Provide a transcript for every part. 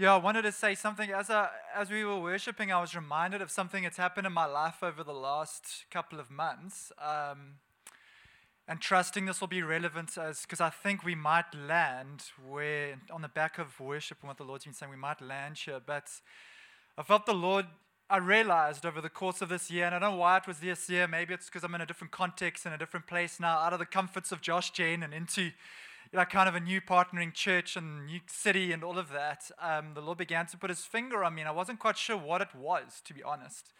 Yeah, I wanted to say something. As, I, as we were worshiping, I was reminded of something that's happened in my life over the last couple of months. Um, and trusting this will be relevant as because I think we might land where, on the back of worship and what the Lord's been saying, we might land here. But I felt the Lord, I realized over the course of this year, and I don't know why it was this year, maybe it's because I'm in a different context, in a different place now, out of the comforts of Josh Gen and into like kind of a new partnering church and new city and all of that, um, the Lord began to put his finger on me, and I wasn't quite sure what it was, to be honest.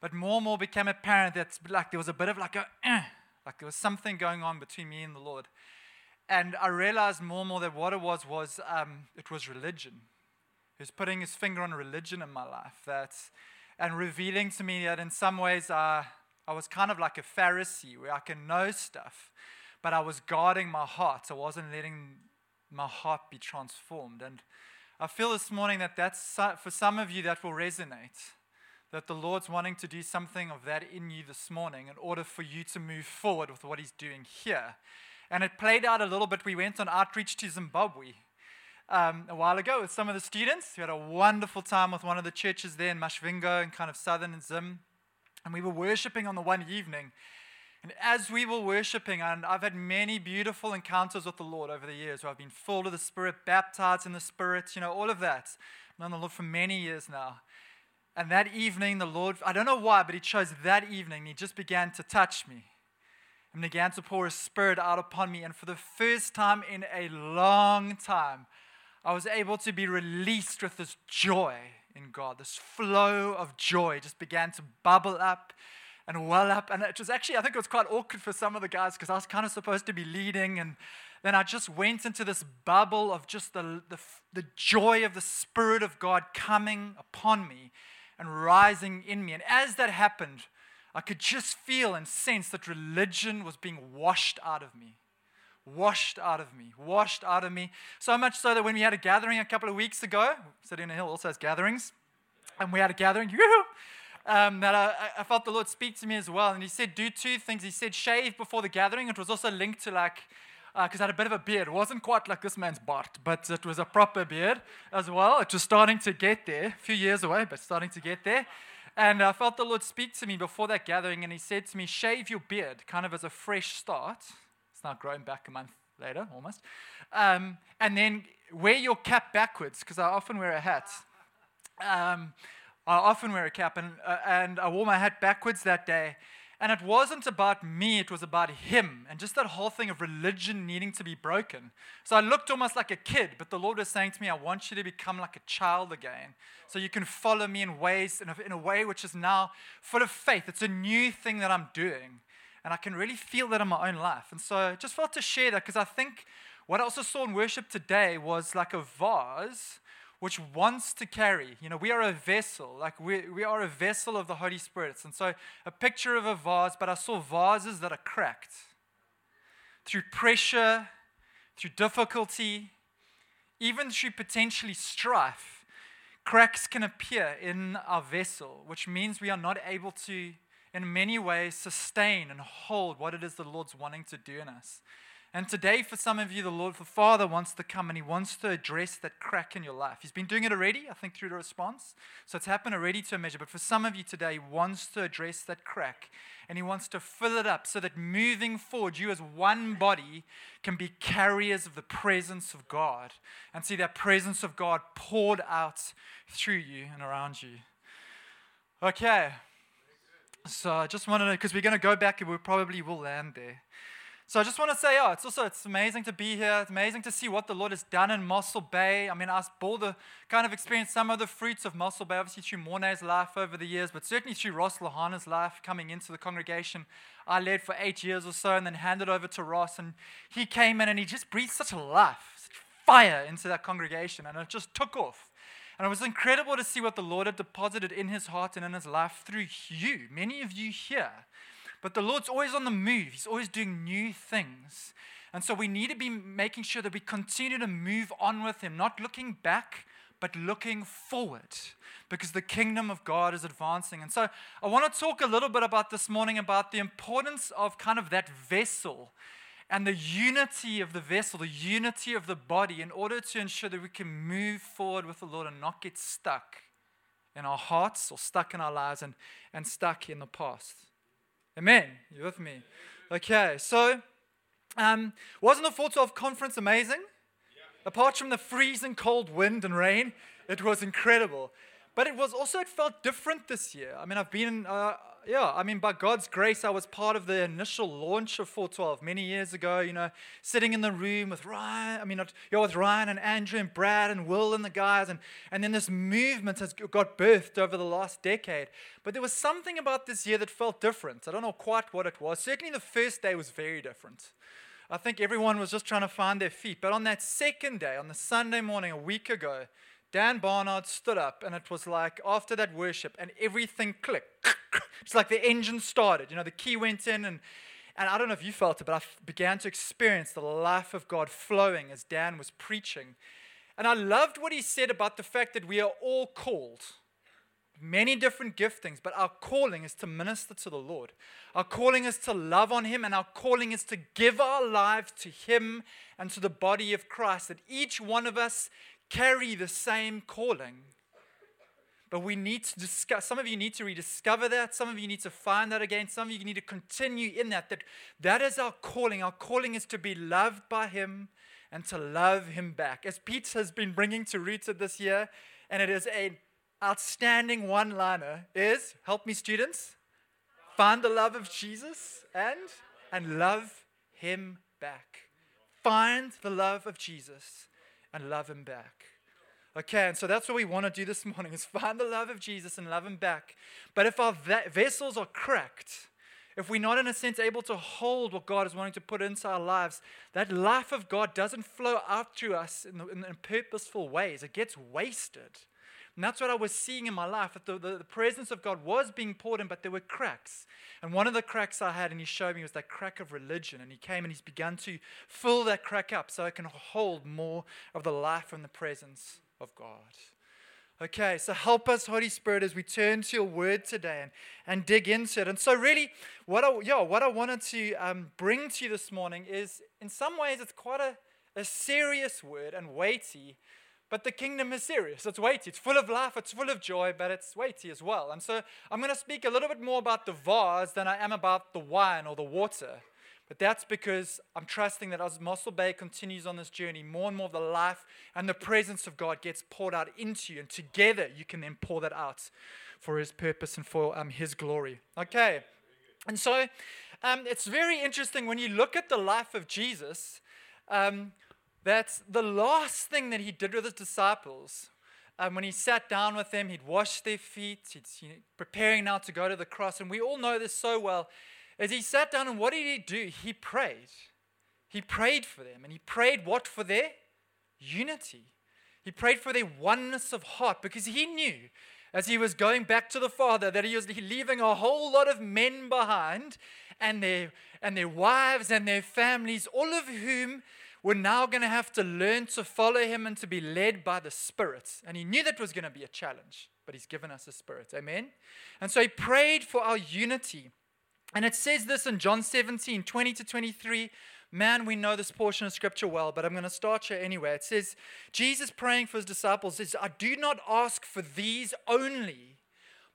But more and more became apparent that like there was a bit of like a, eh, like there was something going on between me and the Lord. And I realized more and more that what it was was um, it was religion. He was putting his finger on religion in my life, that, and revealing to me that in some ways uh, I was kind of like a Pharisee, where I can know stuff, but I was guarding my heart. I wasn't letting my heart be transformed. And I feel this morning that that's for some of you that will resonate. That the Lord's wanting to do something of that in you this morning in order for you to move forward with what He's doing here. And it played out a little bit. We went on outreach to Zimbabwe um, a while ago with some of the students. We had a wonderful time with one of the churches there in Masvingo in kind of southern Zim. And we were worshiping on the one evening. And as we were worshiping, and I've had many beautiful encounters with the Lord over the years where I've been full of the Spirit, baptized in the Spirit, you know, all of that. I've known the Lord for many years now. And that evening, the Lord, I don't know why, but He chose that evening, He just began to touch me and began to pour His Spirit out upon me. And for the first time in a long time, I was able to be released with this joy in God. This flow of joy just began to bubble up and well up. And it was actually, I think it was quite awkward for some of the guys because I was kind of supposed to be leading. And then I just went into this bubble of just the, the, the joy of the Spirit of God coming upon me and rising in me. And as that happened, I could just feel and sense that religion was being washed out of me. Washed out of me, washed out of me. So much so that when we had a gathering a couple of weeks ago, City on a Hill also has gatherings, and we had a gathering, um, that I, I, felt the Lord speak to me as well. And He said, Do two things. He said, shave before the gathering. It was also linked to like, because uh, I had a bit of a beard. It wasn't quite like this man's Bart, but it was a proper beard as well. It was starting to get there, a few years away, but starting to get there. And I felt the Lord speak to me before that gathering, and He said to me, Shave your beard, kind of as a fresh start. It's now growing back a month later, almost. Um, and then wear your cap backwards, because I often wear a hat. Um, I often wear a cap, and, uh, and I wore my hat backwards that day. And it wasn't about me, it was about him, and just that whole thing of religion needing to be broken. So I looked almost like a kid, but the Lord was saying to me, I want you to become like a child again. So you can follow me in ways, in a, in a way which is now full of faith. It's a new thing that I'm doing. And I can really feel that in my own life. And so I just felt to share that because I think what I also saw in worship today was like a vase which wants to carry. You know, we are a vessel, like we, we are a vessel of the Holy Spirit. And so a picture of a vase, but I saw vases that are cracked through pressure, through difficulty, even through potentially strife. Cracks can appear in our vessel, which means we are not able to, in many ways, sustain and hold what it is the Lord's wanting to do in us. And today, for some of you, the Lord, the Father wants to come and He wants to address that crack in your life. He's been doing it already, I think, through the response. So it's happened already to a measure. But for some of you today, He wants to address that crack and He wants to fill it up so that moving forward, you as one body can be carriers of the presence of God and see that presence of God poured out through you and around you. Okay. So I just wanted to, because we're going to go back and we probably will land there. So I just want to say, oh, it's also it's amazing to be here. It's amazing to see what the Lord has done in Mossel Bay. I mean, I bore the kind of experienced some of the fruits of Mossel Bay, obviously through Mornay's life over the years, but certainly through Ross Lahana's life coming into the congregation. I led for eight years or so and then handed over to Ross, and he came in and he just breathed such a life, such fire into that congregation, and it just took off. And it was incredible to see what the Lord had deposited in his heart and in his life through you, many of you here. But the Lord's always on the move, He's always doing new things. And so we need to be making sure that we continue to move on with Him, not looking back, but looking forward because the kingdom of God is advancing. And so I want to talk a little bit about this morning about the importance of kind of that vessel and the unity of the vessel, the unity of the body, in order to ensure that we can move forward with the Lord and not get stuck in our hearts or stuck in our lives and, and stuck in the past. Amen. You with me? Okay, so um, wasn't the 412 conference amazing? Apart from the freezing cold wind and rain, it was incredible. But it was also, it felt different this year. I mean, I've been, uh, yeah, I mean, by God's grace, I was part of the initial launch of 412 many years ago, you know, sitting in the room with Ryan, I mean, not, you know, with Ryan and Andrew and Brad and Will and the guys. And, and then this movement has got birthed over the last decade. But there was something about this year that felt different. I don't know quite what it was. Certainly the first day was very different. I think everyone was just trying to find their feet. But on that second day, on the Sunday morning, a week ago, Dan Barnard stood up, and it was like after that worship, and everything clicked. it's like the engine started. You know, the key went in, and, and I don't know if you felt it, but I began to experience the life of God flowing as Dan was preaching. And I loved what he said about the fact that we are all called. Many different giftings, but our calling is to minister to the Lord. Our calling is to love on Him, and our calling is to give our lives to Him and to the body of Christ. That each one of us carry the same calling. But we need to discuss, some of you need to rediscover that. Some of you need to find that again. Some of you need to continue in that. That that is our calling. Our calling is to be loved by Him and to love Him back. As Pete has been bringing to Rooted this year, and it is an outstanding one liner, is help me, students, find the love of Jesus and, and love Him back. Find the love of Jesus and love him back. Okay, and so that's what we want to do this morning is find the love of Jesus and love him back. But if our vessels are cracked, if we're not in a sense able to hold what God is wanting to put into our lives, that life of God doesn't flow out through us in, in, in purposeful ways. It gets wasted. And that's what I was seeing in my life. That the, the, the, presence of God was being poured in, but there were cracks. And one of the cracks I had, and he showed me, was that crack of religion. And he came and he's begun to fill that crack up so I can hold more of the life and the presence of God. Okay, so help us, Holy Spirit, as we turn to your word today and, and dig into it. And so, really, what I, yeah, what I wanted to um, bring to you this morning is, in some ways, it's quite a, a serious word and weighty. But the kingdom is serious. It's weighty. It's full of life. It's full of joy, but it's weighty as well. And so I'm going to speak a little bit more about the vase than I am about the wine or the water. But that's because I'm trusting that as Mossel Bay continues on this journey, more and more of the life and the presence of God gets poured out into you. And together you can then pour that out for His purpose and for um, His glory. Okay. And so um, it's very interesting when you look at the life of Jesus. Um, that the last thing that he did with his disciples, um, when he sat down with them, he'd wash their feet, he's you know, preparing now to go to the cross. And we all know this so well. As he sat down, and what did he do? He prayed. He prayed for them. And he prayed what for their unity. He prayed for their oneness of heart because he knew as he was going back to the Father that he was leaving a whole lot of men behind and their, and their wives and their families, all of whom we're now going to have to learn to follow him and to be led by the Spirit. And he knew that was going to be a challenge, but he's given us a Spirit. Amen? And so he prayed for our unity. And it says this in John 17 20 to 23. Man, we know this portion of scripture well, but I'm going to start here anyway. It says, Jesus praying for his disciples says, I do not ask for these only,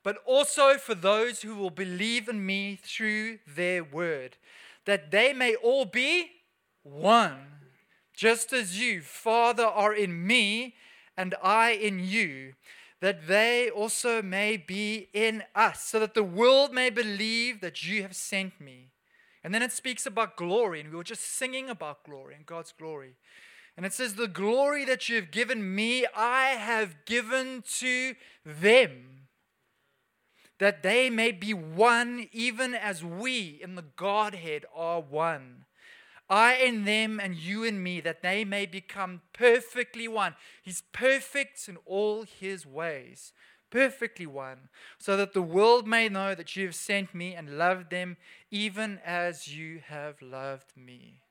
but also for those who will believe in me through their word, that they may all be one just as you, Father, are in me and I in you, that they also may be in us, so that the world may believe that you have sent me. And then it speaks about glory, and we were just singing about glory and God's glory. And it says, The glory that you have given me, I have given to them, that they may be one, even as we in the Godhead are one. I in them and you in me, that they may become perfectly one. He's perfect in all his ways, perfectly one, so that the world may know that you have sent me and loved them even as you have loved me.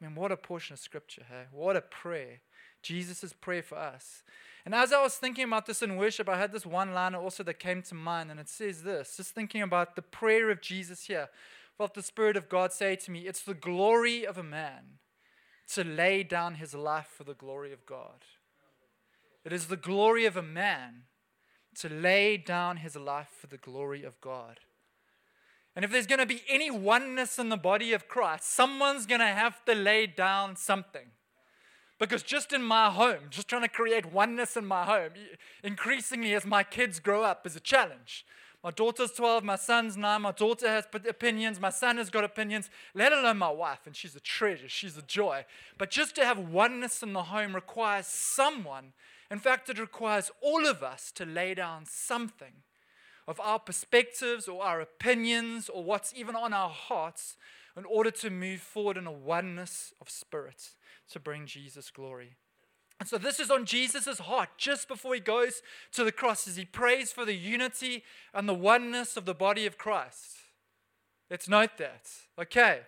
I mean, what a portion of scripture, hey? What a prayer. Jesus' prayer for us. And as I was thinking about this in worship, I had this one line also that came to mind, and it says this just thinking about the prayer of Jesus here felt the Spirit of God say to me, It's the glory of a man to lay down his life for the glory of God. It is the glory of a man to lay down his life for the glory of God. And if there's going to be any oneness in the body of Christ, someone's going to have to lay down something. Because just in my home, just trying to create oneness in my home, increasingly as my kids grow up, is a challenge. My daughter's 12, my son's 9, my daughter has opinions, my son has got opinions, let alone my wife, and she's a treasure, she's a joy. But just to have oneness in the home requires someone, in fact, it requires all of us to lay down something of our perspectives or our opinions or what's even on our hearts in order to move forward in a oneness of spirit to bring Jesus glory. And so this is on Jesus' heart just before he goes to the cross as he prays for the unity and the oneness of the body of Christ. Let's note that. Okay.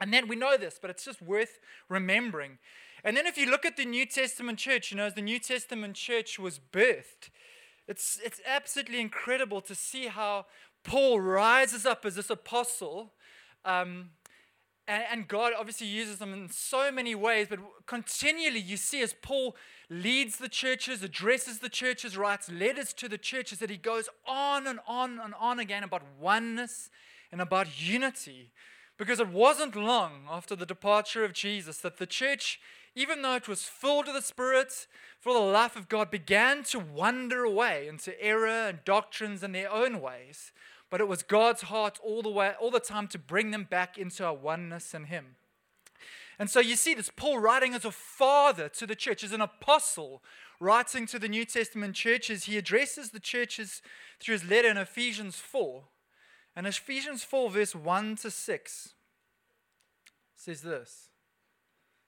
And then we know this, but it's just worth remembering. And then if you look at the New Testament church, you know, as the New Testament church was birthed, it's, it's absolutely incredible to see how Paul rises up as this apostle. Um, and, and God obviously uses them in so many ways, but continually you see as Paul leads the churches, addresses the churches, writes letters to the churches, that he goes on and on and on again about oneness and about unity. Because it wasn't long after the departure of Jesus that the church, even though it was filled with the Spirit, for the life of God, began to wander away into error and doctrines and their own ways but it was God's heart all the way, all the time to bring them back into a oneness in Him. And so you see this Paul writing as a father to the church, as an apostle writing to the New Testament churches. He addresses the churches through his letter in Ephesians 4. And Ephesians 4, verse 1 to 6 says this.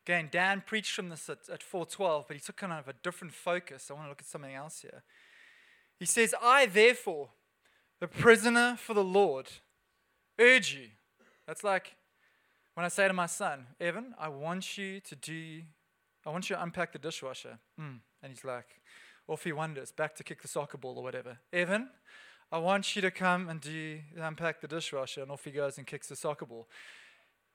Again, Dan preached from this at, at 412, but he took kind of a different focus. I want to look at something else here. He says, I therefore, the prisoner for the Lord, urge you. That's like when I say to my son, Evan, I want you to do, I want you to unpack the dishwasher. Mm. And he's like, off he wanders, back to kick the soccer ball or whatever. Evan, I want you to come and do unpack the dishwasher, and off he goes and kicks the soccer ball.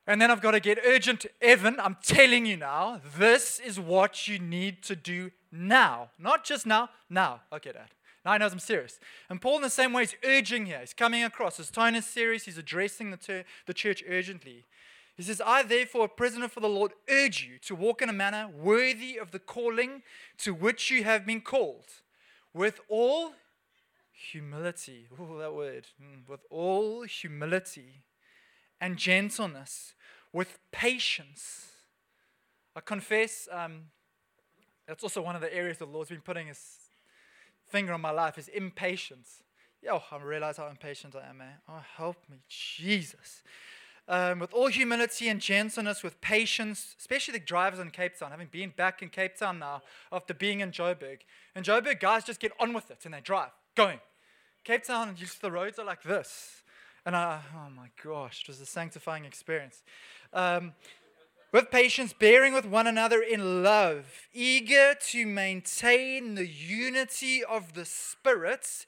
And then I've got to get urgent. Evan, I'm telling you now, this is what you need to do now. Not just now, now. Okay, Dad. Now he knows I'm serious. And Paul, in the same way, is urging here. He's coming across. His tone is serious. He's addressing the, ter- the church urgently. He says, I, therefore, a prisoner for the Lord, urge you to walk in a manner worthy of the calling to which you have been called, with all humility. Oh, that word. Mm, with all humility and gentleness, with patience. I confess, um, that's also one of the areas the Lord's been putting his finger on my life is impatience. Yo, I realize how impatient I am, man. Oh, help me, Jesus. Um, with all humility and gentleness, with patience, especially the drivers in Cape Town, having been back in Cape Town now after being in Joburg. In Joburg, guys just get on with it and they drive, going. Cape Town, just the roads are like this. And I, oh my gosh, it was a sanctifying experience. Um, with patience, bearing with one another in love, eager to maintain the unity of the Spirit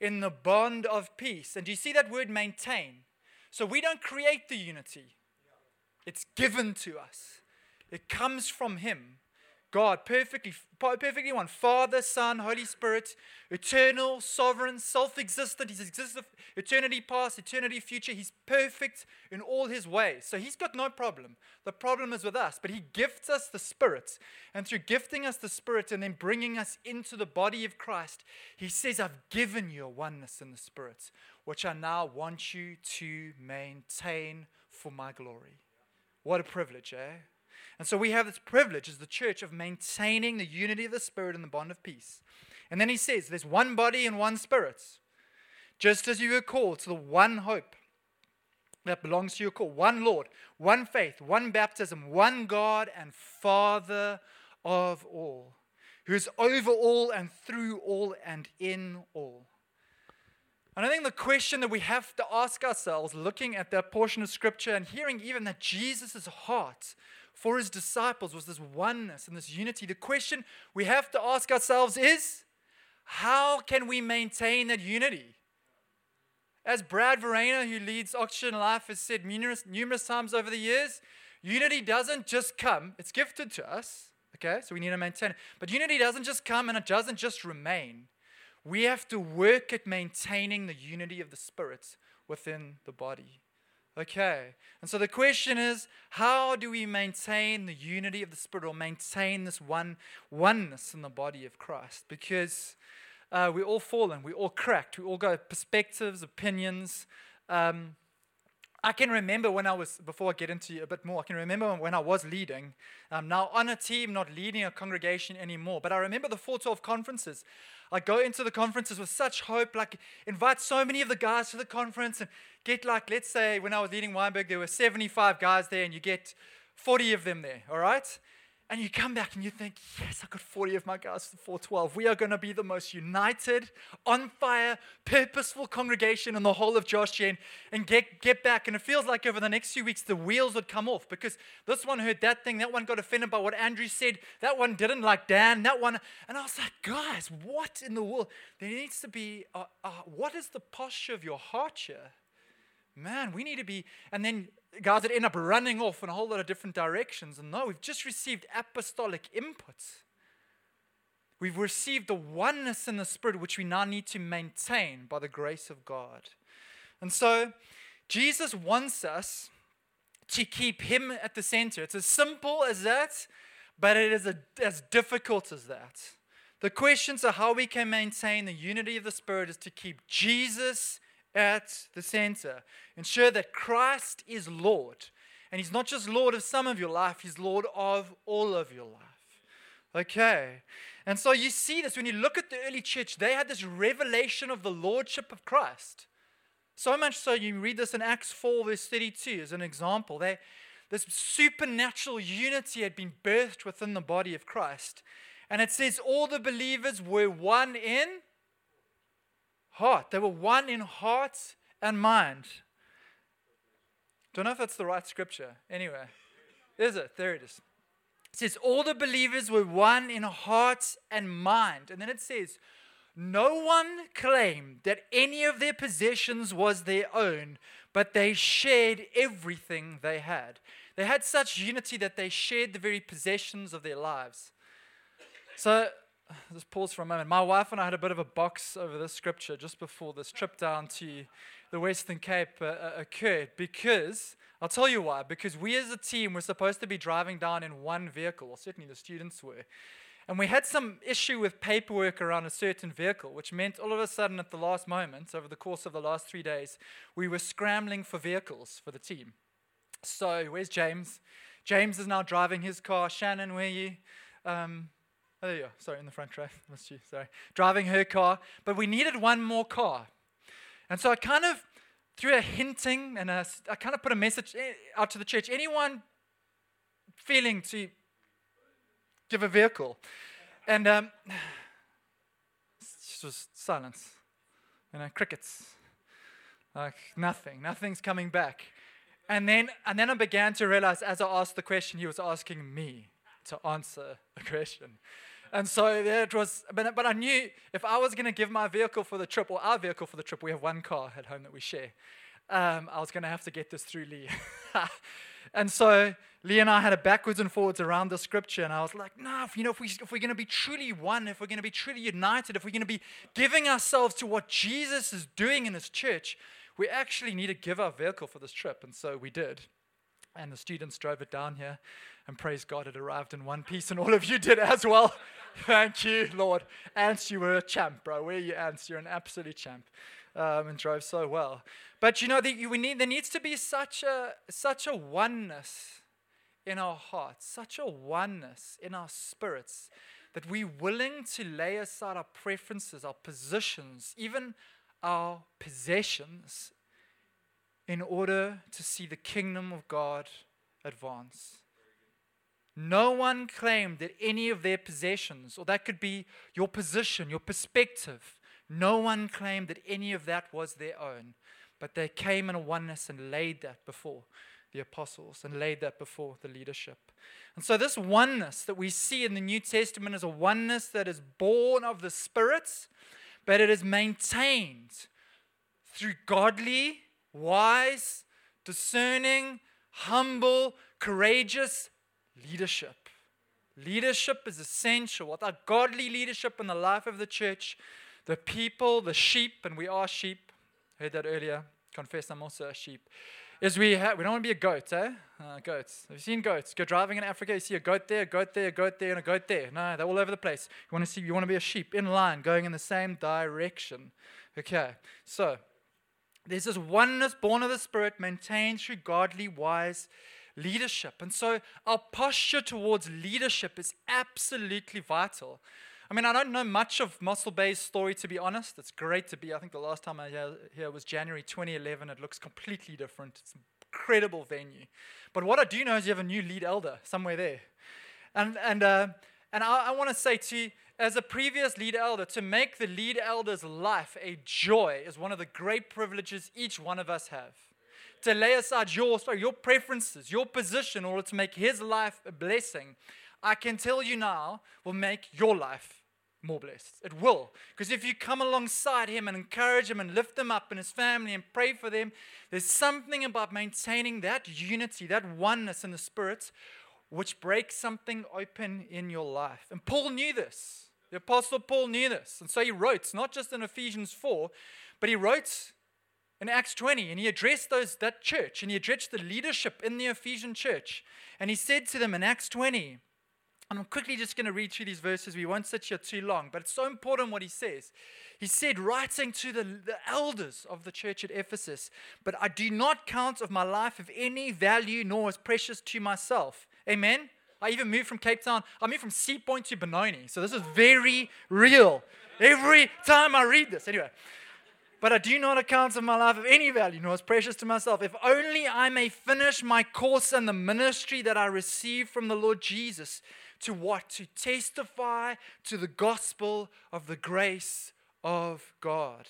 in the bond of peace. And do you see that word maintain? So we don't create the unity, it's given to us, it comes from Him. God, perfectly, perfectly one. Father, Son, Holy Spirit, eternal, sovereign, self existent. He's existed eternity past, eternity future. He's perfect in all his ways. So he's got no problem. The problem is with us. But he gifts us the Spirit. And through gifting us the Spirit and then bringing us into the body of Christ, he says, I've given you a oneness in the Spirit, which I now want you to maintain for my glory. What a privilege, eh? And so we have this privilege as the church of maintaining the unity of the Spirit and the bond of peace. And then he says, There's one body and one Spirit, just as you were called to the one hope that belongs to your call one Lord, one faith, one baptism, one God and Father of all, who is over all and through all and in all. And I think the question that we have to ask ourselves, looking at that portion of Scripture and hearing even that Jesus' heart for his disciples was this oneness and this unity. The question we have to ask ourselves is how can we maintain that unity? As Brad Verena, who leads Oxygen Life, has said numerous, numerous times over the years, unity doesn't just come, it's gifted to us, okay? So we need to maintain it. But unity doesn't just come and it doesn't just remain. We have to work at maintaining the unity of the spirits within the body. Okay. And so the question is how do we maintain the unity of the Spirit or maintain this one oneness in the body of Christ? Because uh, we all fallen, we're all cracked, we all got perspectives, opinions. Um, I can remember when I was, before I get into a bit more, I can remember when I was leading. I'm now on a team, not leading a congregation anymore. But I remember the 412 conferences. I go into the conferences with such hope, like invite so many of the guys to the conference and get like, let's say when I was leading Wynberg, there were 75 guys there and you get 40 of them there, all right? And you come back and you think, yes, I got 40 of my guys for 412. We are going to be the most united, on fire, purposeful congregation in the whole of Josh Gen and get, get back. And it feels like over the next few weeks, the wheels would come off because this one heard that thing, that one got offended by what Andrew said, that one didn't like Dan, that one. And I was like, guys, what in the world? There needs to be, what is the posture of your heart here? Man, we need to be, and then guys that end up running off in a whole lot of different directions. And no, we've just received apostolic inputs. We've received the oneness in the Spirit, which we now need to maintain by the grace of God. And so, Jesus wants us to keep Him at the center. It's as simple as that, but it is a, as difficult as that. The questions of how we can maintain the unity of the Spirit is to keep Jesus at the center. Ensure that Christ is Lord. And He's not just Lord of some of your life, He's Lord of all of your life. Okay. And so you see this when you look at the early church, they had this revelation of the Lordship of Christ. So much so, you read this in Acts 4, verse 32 as an example. They, this supernatural unity had been birthed within the body of Christ. And it says all the believers were one in heart. They were one in heart and mind. Don't know if that's the right scripture. Anyway, is it? There it is. It says, All the believers were one in heart and mind. And then it says, No one claimed that any of their possessions was their own, but they shared everything they had. They had such unity that they shared the very possessions of their lives. So just pause for a moment. My wife and I had a bit of a box over this scripture just before this trip down to the Western Cape uh, uh, occurred because I'll tell you why. Because we as a team were supposed to be driving down in one vehicle, or certainly the students were. And we had some issue with paperwork around a certain vehicle, which meant all of a sudden, at the last moment, over the course of the last three days, we were scrambling for vehicles for the team. So, where's James? James is now driving his car. Shannon, where are you? Um, Oh, there you are. Sorry, in the front row. Missed you. Sorry. Driving her car. But we needed one more car. And so I kind of threw a hinting and a, I kind of put a message eh, out to the church. Anyone feeling to give a vehicle? And um, was silence. You know, crickets. Like nothing. Nothing's coming back. And then, and then I began to realize as I asked the question, he was asking me to answer the question. And so there it was, but, but I knew if I was going to give my vehicle for the trip, or our vehicle for the trip, we have one car at home that we share. Um, I was going to have to get this through Lee. and so Lee and I had a backwards and forwards around the scripture, and I was like, no, if, you know, if, we, if we're going to be truly one, if we're going to be truly united, if we're going to be giving ourselves to what Jesus is doing in his church, we actually need to give our vehicle for this trip. And so we did. And the students drove it down here. And praise God, it arrived in one piece, and all of you did as well. Thank you, Lord. Ants, you were a champ, bro. Where are you, Ants? You're an absolute champ. Um, and drove so well. But you know, the, we need, there needs to be such a, such a oneness in our hearts, such a oneness in our spirits, that we're willing to lay aside our preferences, our positions, even our possessions, in order to see the kingdom of God advance. No one claimed that any of their possessions, or that could be your position, your perspective, no one claimed that any of that was their own. But they came in a oneness and laid that before the apostles and laid that before the leadership. And so, this oneness that we see in the New Testament is a oneness that is born of the spirits, but it is maintained through godly, wise, discerning, humble, courageous leadership. Leadership is essential. Without godly leadership in the life of the church, the people, the sheep, and we are sheep, heard that earlier, confess I'm also a sheep, is we, ha- we don't want to be a goat, eh? Uh, goats. Have you seen goats? Go driving in Africa, you see a goat there, a goat there, a goat there, and a goat there. No, they're all over the place. You want to see, you want to be a sheep in line, going in the same direction. Okay, so there's this oneness born of the Spirit, maintained through godly, wise leadership. And so our posture towards leadership is absolutely vital. I mean, I don't know much of Mossel Bay's story, to be honest. It's great to be. I think the last time I was here was January 2011. It looks completely different. It's an incredible venue. But what I do know is you have a new lead elder somewhere there. And, and, uh, and I, I want to say to you, as a previous lead elder, to make the lead elder's life a joy is one of the great privileges each one of us have. To lay aside your sorry, your preferences, your position, in order to make his life a blessing, I can tell you now, will make your life more blessed. It will. Because if you come alongside him and encourage him and lift him up and his family and pray for them, there's something about maintaining that unity, that oneness in the spirit, which breaks something open in your life. And Paul knew this. The Apostle Paul knew this. And so he wrote, not just in Ephesians 4, but he wrote in Acts 20, and he addressed those that church, and he addressed the leadership in the Ephesian church. And he said to them in Acts 20, and I'm quickly just going to read through these verses. We won't sit here too long, but it's so important what he says. He said, writing to the, the elders of the church at Ephesus, But I do not count of my life of any value nor as precious to myself. Amen? I even moved from Cape Town. I moved from Sea Point to Benoni. So this is very real. Every time I read this. Anyway. But I do not account of my life of any value, nor as precious to myself, if only I may finish my course and the ministry that I received from the Lord Jesus to what? To testify to the gospel of the grace of God.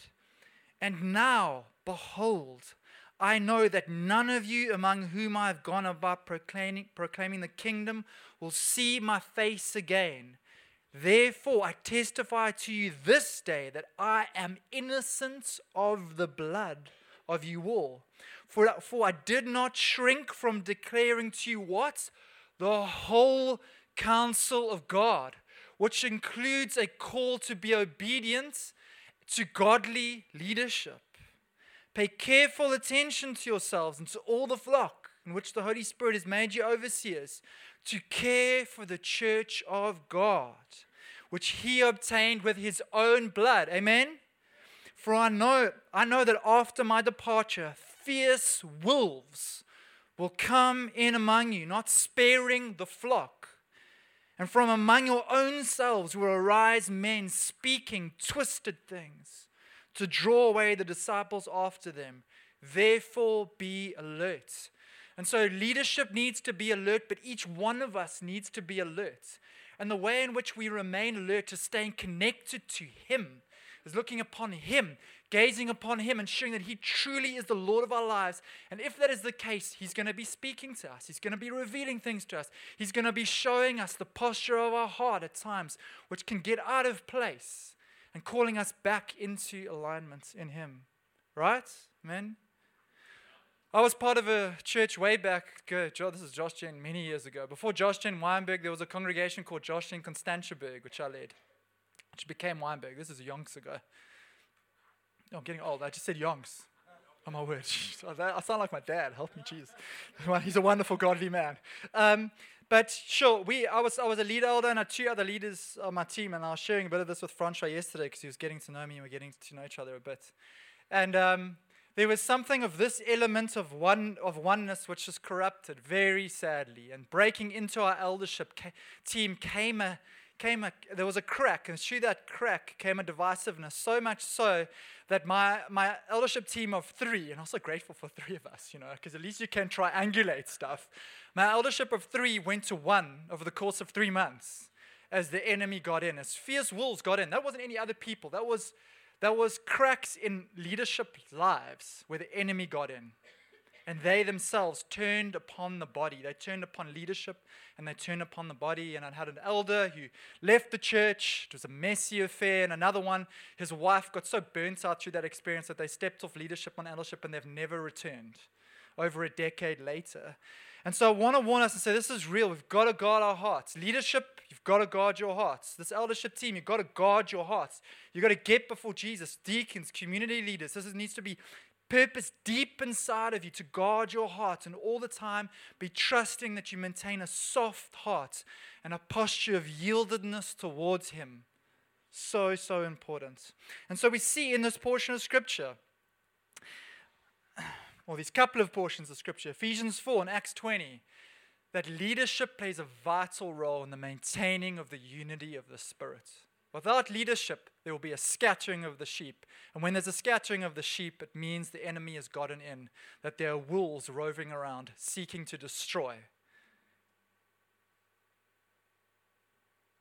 And now, behold, I know that none of you among whom I have gone about proclaiming, proclaiming the kingdom will see my face again. Therefore, I testify to you this day that I am innocent of the blood of you all. For, for I did not shrink from declaring to you what? The whole counsel of God, which includes a call to be obedient to godly leadership. Pay careful attention to yourselves and to all the flock in which the Holy Spirit has made you overseers to care for the church of God, which he obtained with his own blood. Amen. For I know, I know that after my departure, fierce wolves will come in among you, not sparing the flock. And from among your own selves will arise men speaking twisted things to draw away the disciples after them. Therefore, be alert. And so, leadership needs to be alert, but each one of us needs to be alert. And the way in which we remain alert is staying connected to Him, is looking upon Him, gazing upon Him and showing that He truly is the Lord of our lives. And if that is the case, He's going to be speaking to us, He's going to be revealing things to us, He's going to be showing us the posture of our heart at times, which can get out of place and calling us back into alignment in Him. Right? Amen? I was part of a church way back. This is Josh Gen, many years ago. Before Josh Gen Wynberg, there was a congregation called Josh Gen Constantiaberg, which I led, which became Wynberg. This is a yonks ago. Oh, I'm getting old. I just said yonks. Oh my word. I sound like my dad. Help me, Jesus. He's a wonderful, godly man. Um, but sure, we, I, was, I was a lead elder and I had two other leaders on my team, and I was sharing a bit of this with Francois yesterday because he was getting to know me and we are getting to know each other a bit. And um, there was something of this element of, one, of oneness which is corrupted very sadly. And breaking into our eldership ca- team came a, came a, there was a crack, and through that crack came a divisiveness, so much so that my, my eldership team of three, and I'm so grateful for three of us, you know, because at least you can triangulate stuff. My eldership of three went to one over the course of three months as the enemy got in, as fierce wolves got in. That wasn't any other people, that was, that was cracks in leadership lives where the enemy got in. And they themselves turned upon the body. They turned upon leadership and they turned upon the body. And I had an elder who left the church. It was a messy affair. And another one, his wife got so burnt out through that experience that they stepped off leadership on eldership and they've never returned over a decade later. And so I want to warn us and say this is real. We've got to guard our hearts. Leadership, you've got to guard your hearts. This eldership team, you've got to guard your hearts. You've got to get before Jesus. Deacons, community leaders, this needs to be purpose deep inside of you to guard your heart and all the time be trusting that you maintain a soft heart and a posture of yieldedness towards Him. So, so important. And so we see in this portion of Scripture, or these couple of portions of Scripture, Ephesians 4 and Acts 20, that leadership plays a vital role in the maintaining of the unity of the Spirit. Without leadership, there will be a scattering of the sheep. And when there's a scattering of the sheep, it means the enemy has gotten in, that there are wolves roving around seeking to destroy.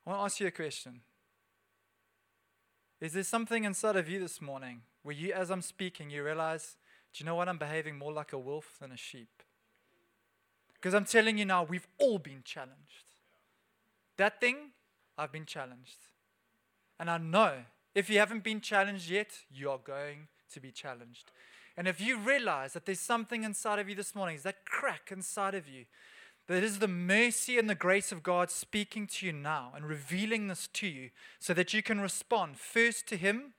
I want to ask you a question. Is there something inside of you this morning where you, as I'm speaking, you realize, do you know what? I'm behaving more like a wolf than a sheep? Because I'm telling you now, we've all been challenged. That thing, I've been challenged. And I know if you haven't been challenged yet, you are going to be challenged. And if you realize that there's something inside of you this morning, is that crack inside of you, that is the mercy and the grace of God speaking to you now and revealing this to you so that you can respond first to Him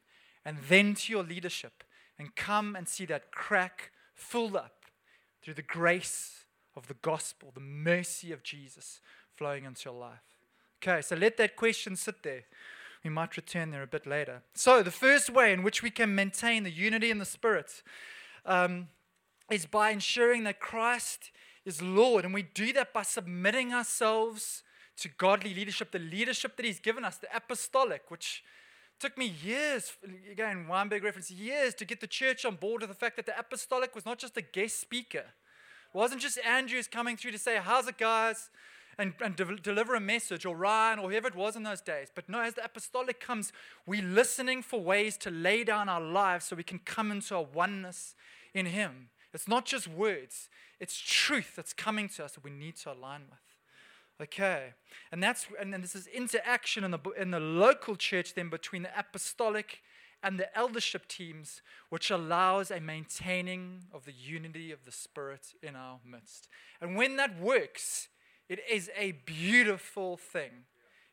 and then to your leadership and come and see that crack filled up through the grace of the gospel, the mercy of Jesus flowing into your life. Okay, so let that question sit there. We might return there a bit later. So, the first way in which we can maintain the unity in the Spirit um, is by ensuring that Christ is Lord. And we do that by submitting ourselves to godly leadership, the leadership that He's given us, the apostolic, which took me years, again, Wynberg reference, years to get the church on board with the fact that the apostolic was not just a guest speaker. It wasn't just Andrews coming through to say, How's it, guys? and, and de- deliver a message, or Ryan, or whoever it was in those days. But no, as the apostolic comes, we're listening for ways to lay down our lives so we can come into a oneness in Him. It's not just words, it's truth that's coming to us that we need to align with. Okay, and that's and then this is interaction in the in the local church then between the apostolic and the eldership teams, which allows a maintaining of the unity of the Spirit in our midst. And when that works, it is a beautiful thing.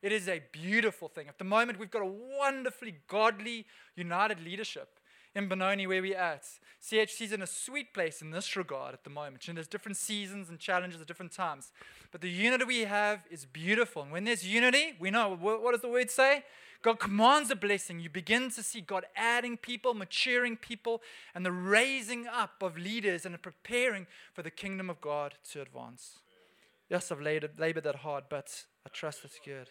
It is a beautiful thing. At the moment, we've got a wonderfully godly, united leadership in Benoni where we're at. CHC is in a sweet place in this regard at the moment. And there's different seasons and challenges at different times. But the unity we have is beautiful. And when there's unity, we know what does the word say? God commands a blessing. You begin to see God adding people, maturing people, and the raising up of leaders and preparing for the kingdom of God to advance. Yes, I've labored that hard, but I trust it's good.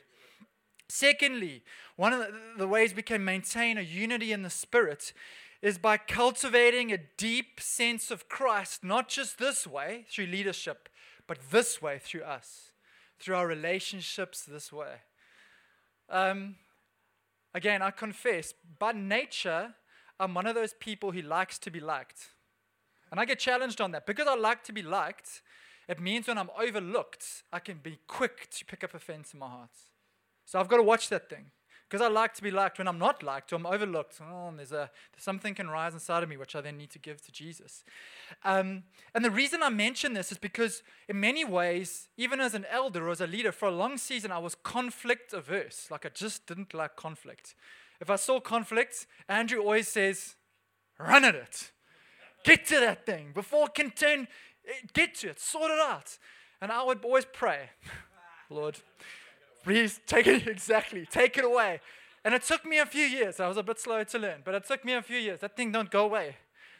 Secondly, one of the ways we can maintain a unity in the Spirit is by cultivating a deep sense of Christ, not just this way through leadership, but this way through us, through our relationships this way. Um, again, I confess, by nature, I'm one of those people who likes to be liked. And I get challenged on that. Because I like to be liked, it means when I'm overlooked, I can be quick to pick up offense in my heart. So I've got to watch that thing. Because I like to be liked. When I'm not liked or I'm overlooked, oh, there's, a, something can rise inside of me which I then need to give to Jesus. Um, and the reason I mention this is because, in many ways, even as an elder or as a leader, for a long season, I was conflict averse. Like I just didn't like conflict. If I saw conflict, Andrew always says, run at it. Get to that thing before it can turn Get to it, sort it out. And I would always pray, Lord, please take it exactly, take it away. And it took me a few years. I was a bit slow to learn, but it took me a few years. That thing don't go away.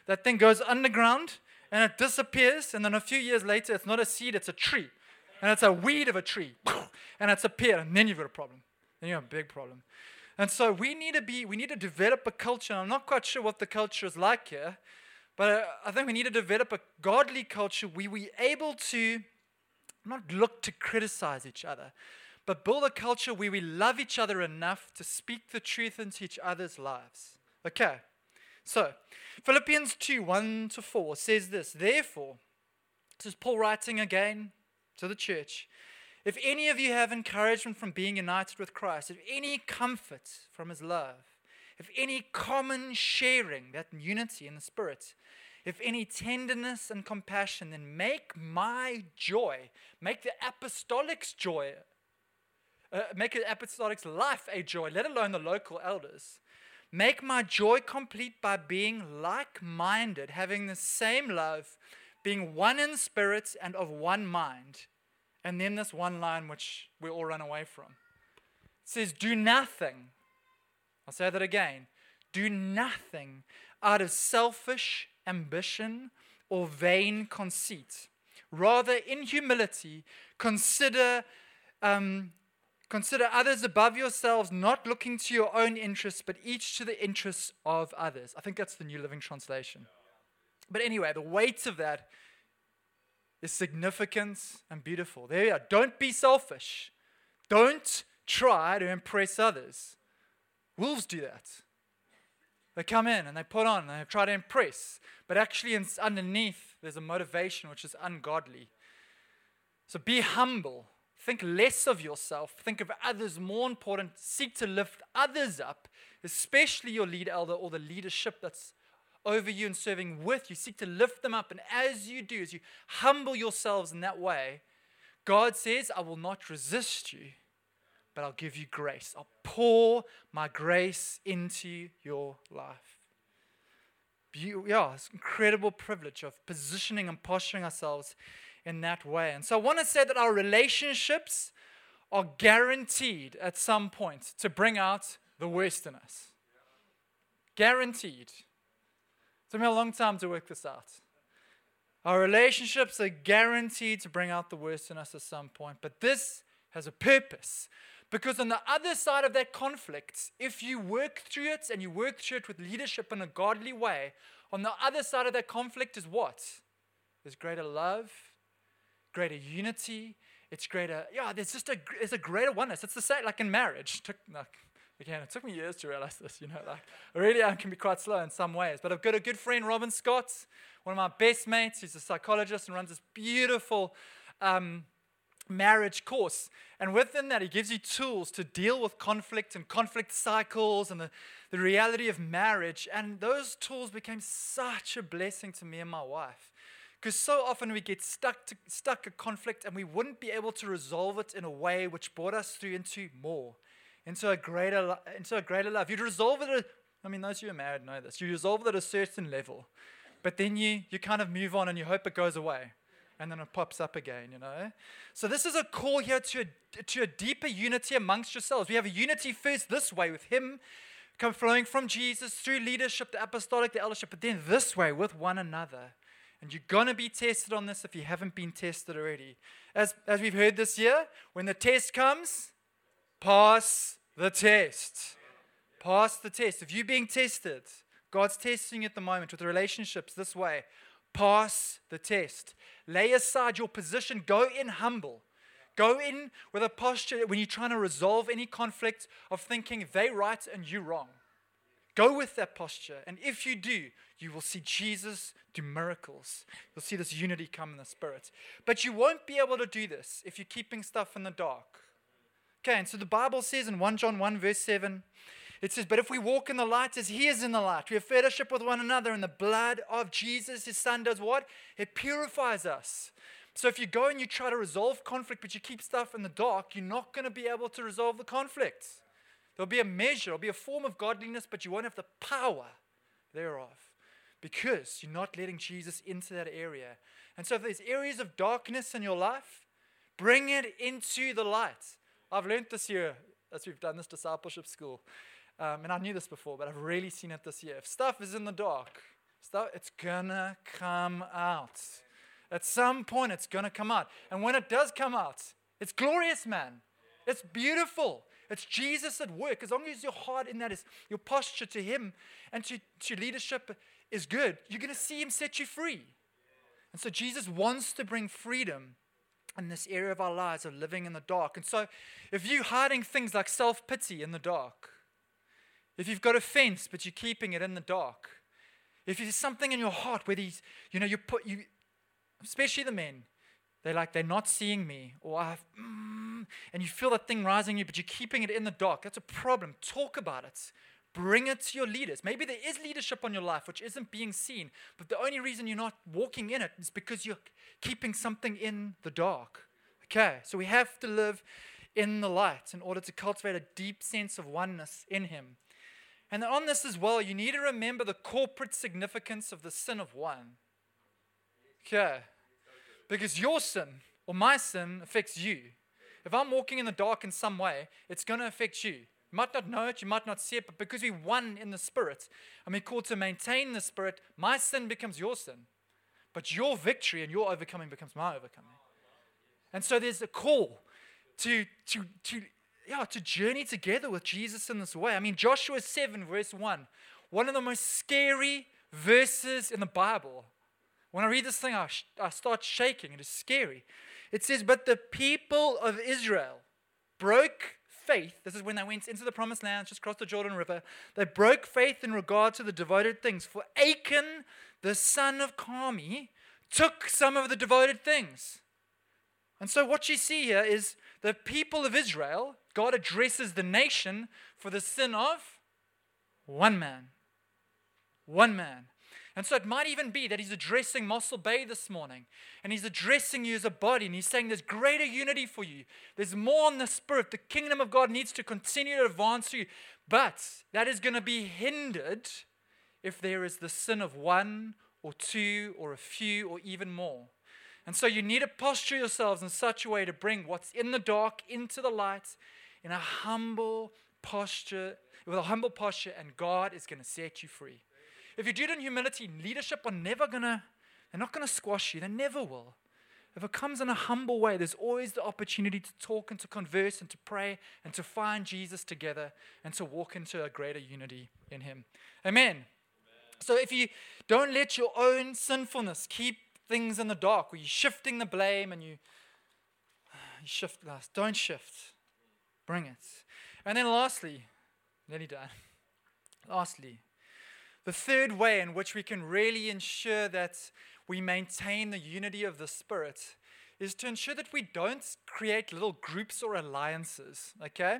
That thing goes underground and it disappears. And then a few years later, it's not a seed, it's a tree. And it's a weed of a tree. And it's appeared. And then you've got a problem. Then you have a big problem. And so we need to be, we need to develop a culture. I'm not quite sure what the culture is like here, but uh, I think we need to develop a godly culture where we're able to not look to criticize each other, but build a culture where we love each other enough to speak the truth into each other's lives. Okay, so Philippians 2 1 to 4 says this Therefore, This is Paul writing again to the church. If any of you have encouragement from being united with Christ, if any comfort from his love, if any common sharing, that unity in the Spirit, if any tenderness and compassion, then make my joy, make the apostolic's joy, uh, make the apostolic's life a joy, let alone the local elders. Make my joy complete by being like minded, having the same love, being one in spirit and of one mind. And then this one line which we all run away from. It says, Do nothing. I'll say that again. Do nothing out of selfish ambition or vain conceit. Rather, in humility, consider, um, consider others above yourselves, not looking to your own interests, but each to the interests of others. I think that's the New Living Translation. But anyway, the weight of that is significant and beautiful. There you are. Don't be selfish. Don't try to impress others. Wolves do that. They come in and they put on and they try to impress, but actually, underneath, there's a motivation which is ungodly. So be humble. Think less of yourself. Think of others more important. Seek to lift others up, especially your lead elder or the leadership that's over you and serving with you. Seek to lift them up. And as you do, as you humble yourselves in that way, God says, I will not resist you, but I'll give you grace. I'll pour my grace into your life. yeah, it's incredible privilege of positioning and posturing ourselves in that way. And so I want to say that our relationships are guaranteed at some point to bring out the worst in us. Guaranteed. It took me a long time to work this out. Our relationships are guaranteed to bring out the worst in us at some point, but this has a purpose. Because on the other side of that conflict, if you work through it and you work through it with leadership in a godly way, on the other side of that conflict is what? There's greater love, greater unity. It's greater, yeah, there's just a, it's a greater oneness. It's the same, like in marriage. Took, like, Again, it took me years to realize this, you know, like really I can be quite slow in some ways. But I've got a good friend, Robin Scott, one of my best mates. He's a psychologist and runs this beautiful um, marriage course. And within that, he gives you tools to deal with conflict and conflict cycles and the, the reality of marriage. And those tools became such a blessing to me and my wife. Because so often we get stuck to, stuck a conflict and we wouldn't be able to resolve it in a way which brought us through into more into a greater, into a greater love. You'd resolve it. I mean, those of you who are married know this. You resolve it at a certain level, but then you you kind of move on and you hope it goes away, and then it pops up again. You know. So this is a call here to a, to a deeper unity amongst yourselves. We have a unity first this way with Him, come flowing from Jesus through leadership, the apostolic, the eldership, but then this way with one another. And you're going to be tested on this if you haven't been tested already. As, as we've heard this year, when the test comes, pass the test. Pass the test. If you're being tested, God's testing you at the moment with relationships this way. Pass the test. Lay aside your position. Go in humble. Go in with a posture when you're trying to resolve any conflict of thinking they right and you wrong. Go with that posture. And if you do, you will see Jesus do miracles. You'll see this unity come in the Spirit. But you won't be able to do this if you're keeping stuff in the dark. Okay, and so the Bible says in 1 John 1, verse 7, it says, But if we walk in the light as he is in the light, we have fellowship with one another, and the blood of Jesus, his son, does what? It purifies us. So if you go and you try to resolve conflict, but you keep stuff in the dark, you're not going to be able to resolve the conflict. There'll be a measure, there'll be a form of godliness, but you won't have the power thereof because you're not letting Jesus into that area. And so if there's areas of darkness in your life, bring it into the light. I've learned this year as we've done this discipleship school, um, and I knew this before, but I've really seen it this year. If stuff is in the dark, stuff, it's gonna come out. At some point, it's gonna come out. And when it does come out, it's glorious, man. It's beautiful. It's Jesus at work. As long as your heart in that is your posture to Him and to, to leadership is good, you're going to see Him set you free. And so Jesus wants to bring freedom in this area of our lives of living in the dark. And so, if you're hiding things like self pity in the dark, if you've got offense but you're keeping it in the dark, if there's something in your heart where these, you know, you put you, especially the men, they're like, they're not seeing me, or I've, mm, and you feel that thing rising you, but you're keeping it in the dark. That's a problem. Talk about it. Bring it to your leaders. Maybe there is leadership on your life which isn't being seen, but the only reason you're not walking in it is because you're keeping something in the dark. Okay, so we have to live in the light in order to cultivate a deep sense of oneness in Him. And on this as well, you need to remember the corporate significance of the sin of one. Okay, because your sin or my sin affects you. If I'm walking in the dark in some way, it's going to affect you. You might not know it, you might not see it, but because we're one in the Spirit and we're called to maintain the Spirit, my sin becomes your sin. But your victory and your overcoming becomes my overcoming. And so there's a call to, to, to, yeah, to journey together with Jesus in this way. I mean, Joshua 7, verse 1, one of the most scary verses in the Bible. When I read this thing, I, sh- I start shaking. It is scary. It says, But the people of Israel broke faith. This is when they went into the promised land, just crossed the Jordan River. They broke faith in regard to the devoted things. For Achan, the son of Carmi, took some of the devoted things. And so, what you see here is the people of Israel, God addresses the nation for the sin of one man. One man. And so it might even be that he's addressing Mossel Bay this morning and he's addressing you as a body and he's saying there's greater unity for you. There's more in the spirit. The kingdom of God needs to continue to advance through you. But that is going to be hindered if there is the sin of one or two or a few or even more. And so you need to posture yourselves in such a way to bring what's in the dark into the light in a humble posture, with a humble posture, and God is going to set you free. If you do it in humility, leadership are never going to, they're not going to squash you. They never will. If it comes in a humble way, there's always the opportunity to talk and to converse and to pray and to find Jesus together and to walk into a greater unity in Him. Amen. Amen. So if you don't let your own sinfulness keep things in the dark where you're shifting the blame and you, you shift, last, don't shift. Bring it. And then lastly, nearly done. Lastly, the third way in which we can really ensure that we maintain the unity of the Spirit is to ensure that we don't create little groups or alliances. Okay?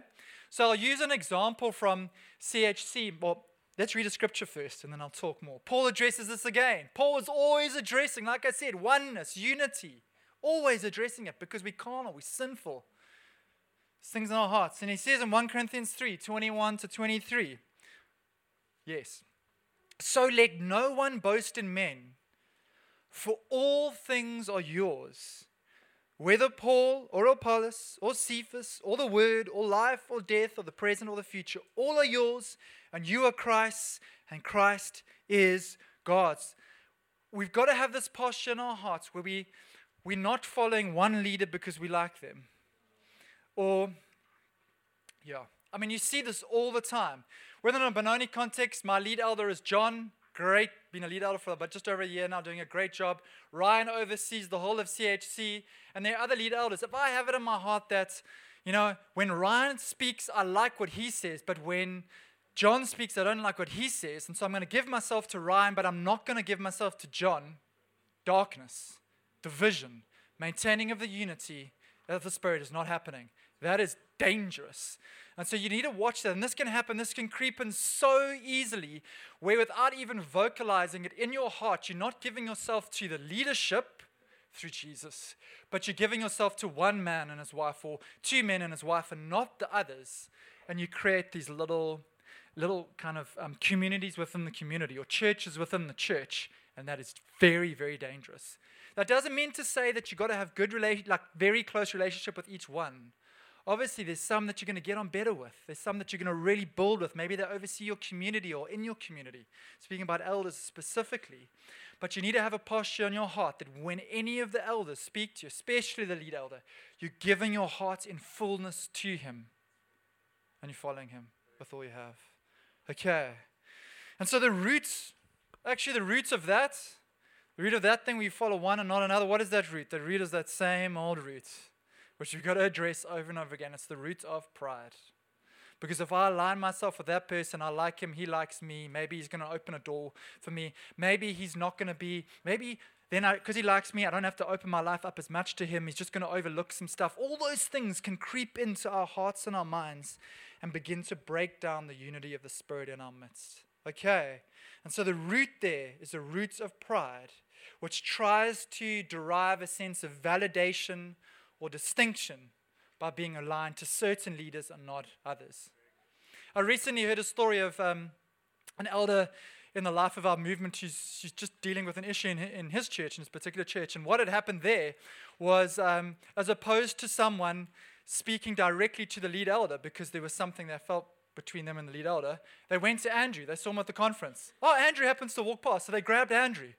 So I'll use an example from CHC. Well, let's read a scripture first and then I'll talk more. Paul addresses this again. Paul is always addressing, like I said, oneness, unity, always addressing it because we can't, we're sinful things in our hearts. And he says in 1 Corinthians 3 21 to 23, yes. So let no one boast in men, for all things are yours. Whether Paul or Apollos or Cephas or the Word or life or death or the present or the future, all are yours, and you are Christ's, and Christ is God's. We've got to have this posture in our hearts where we, we're not following one leader because we like them or, yeah. I mean, you see this all the time. Whether in a Benoni context, my lead elder is John. Great, been a lead elder for about just over a year now, doing a great job. Ryan oversees the whole of CHC, and there are other lead elders. If I have it in my heart that, you know, when Ryan speaks, I like what he says, but when John speaks, I don't like what he says, and so I'm going to give myself to Ryan, but I'm not going to give myself to John. Darkness, division, maintaining of the unity of the Spirit is not happening. That is dangerous. And so you need to watch that. And this can happen, this can creep in so easily, where without even vocalizing it in your heart, you're not giving yourself to the leadership through Jesus, but you're giving yourself to one man and his wife, or two men and his wife, and not the others. And you create these little, little kind of um, communities within the community, or churches within the church. And that is very, very dangerous. That doesn't mean to say that you've got to have good, rela- like very close relationship with each one. Obviously, there's some that you're going to get on better with. There's some that you're going to really build with. Maybe they oversee your community or in your community. Speaking about elders specifically. But you need to have a posture in your heart that when any of the elders speak to you, especially the lead elder, you're giving your heart in fullness to him and you're following him with all you have. Okay. And so the roots, actually, the roots of that, the root of that thing, we follow one and not another. What is that root? The root is that same old root which we've got to address over and over again. It's the root of pride. Because if I align myself with that person, I like him, he likes me, maybe he's going to open a door for me. Maybe he's not going to be, maybe then because he likes me, I don't have to open my life up as much to him. He's just going to overlook some stuff. All those things can creep into our hearts and our minds and begin to break down the unity of the Spirit in our midst. Okay? And so the root there is the root of pride, which tries to derive a sense of validation or distinction by being aligned to certain leaders and not others. I recently heard a story of um, an elder in the life of our movement who's, who's just dealing with an issue in, in his church, in his particular church. And what had happened there was, um, as opposed to someone speaking directly to the lead elder because there was something they felt between them and the lead elder, they went to Andrew. They saw him at the conference. Oh, Andrew happens to walk past. So they grabbed Andrew.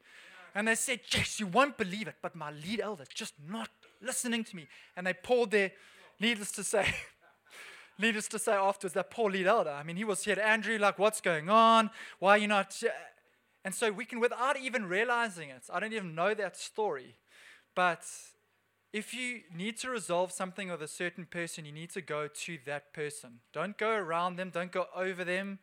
And they said, Yes, you won't believe it, but my lead elder just not listening to me. And they poured their, needless to say, needless to say afterwards, that poor lead elder. I mean, he was here, Andrew, like, what's going on? Why are you not? And so we can, without even realizing it, I don't even know that story, but if you need to resolve something with a certain person, you need to go to that person. Don't go around them, don't go over them.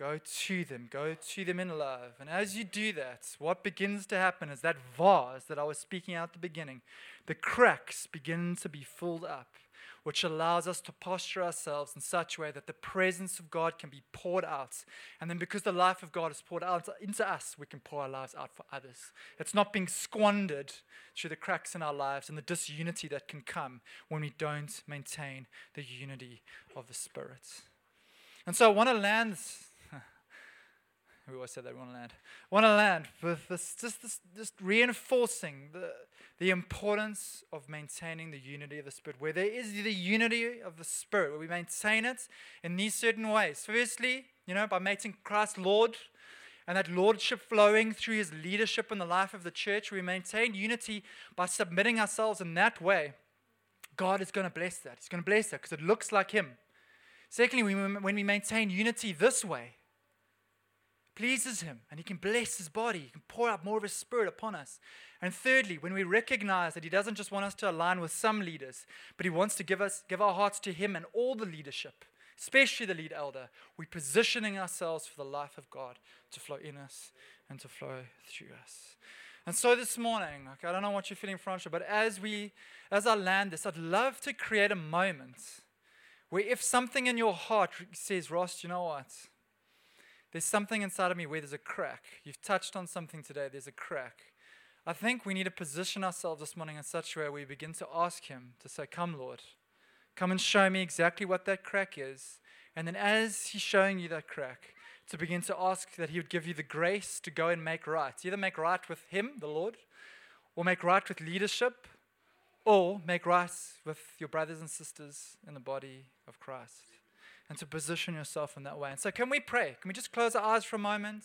Go to them, go to them in love. And as you do that, what begins to happen is that vase that I was speaking out at the beginning, the cracks begin to be filled up which allows us to posture ourselves in such a way that the presence of God can be poured out. And then, because the life of God is poured out into us, we can pour our lives out for others. It's not being squandered through the cracks in our lives and the disunity that can come when we don't maintain the unity of the Spirit. And so, I want to land we always said that we want to land. Want to land with this, just this, just reinforcing the, the importance of maintaining the unity of the Spirit. Where there is the unity of the Spirit, where we maintain it in these certain ways. Firstly, you know, by making Christ Lord and that lordship flowing through his leadership in the life of the church. We maintain unity by submitting ourselves in that way. God is going to bless that. He's going to bless that because it looks like him. Secondly, when we maintain unity this way, pleases him and he can bless his body, he can pour out more of his spirit upon us. And thirdly, when we recognize that he doesn't just want us to align with some leaders, but he wants to give us give our hearts to him and all the leadership, especially the lead elder, we're positioning ourselves for the life of God to flow in us and to flow through us. And so this morning, like, I don't know what you're feeling, Francia, but as we as I land this, I'd love to create a moment where if something in your heart says, Ross, you know what? There's something inside of me where there's a crack. You've touched on something today, there's a crack. I think we need to position ourselves this morning in such a way we begin to ask Him to say, Come, Lord, come and show me exactly what that crack is. And then, as He's showing you that crack, to begin to ask that He would give you the grace to go and make right. Either make right with Him, the Lord, or make right with leadership, or make right with your brothers and sisters in the body of Christ and to position yourself in that way. And so, can we pray? Can we just close our eyes for a moment?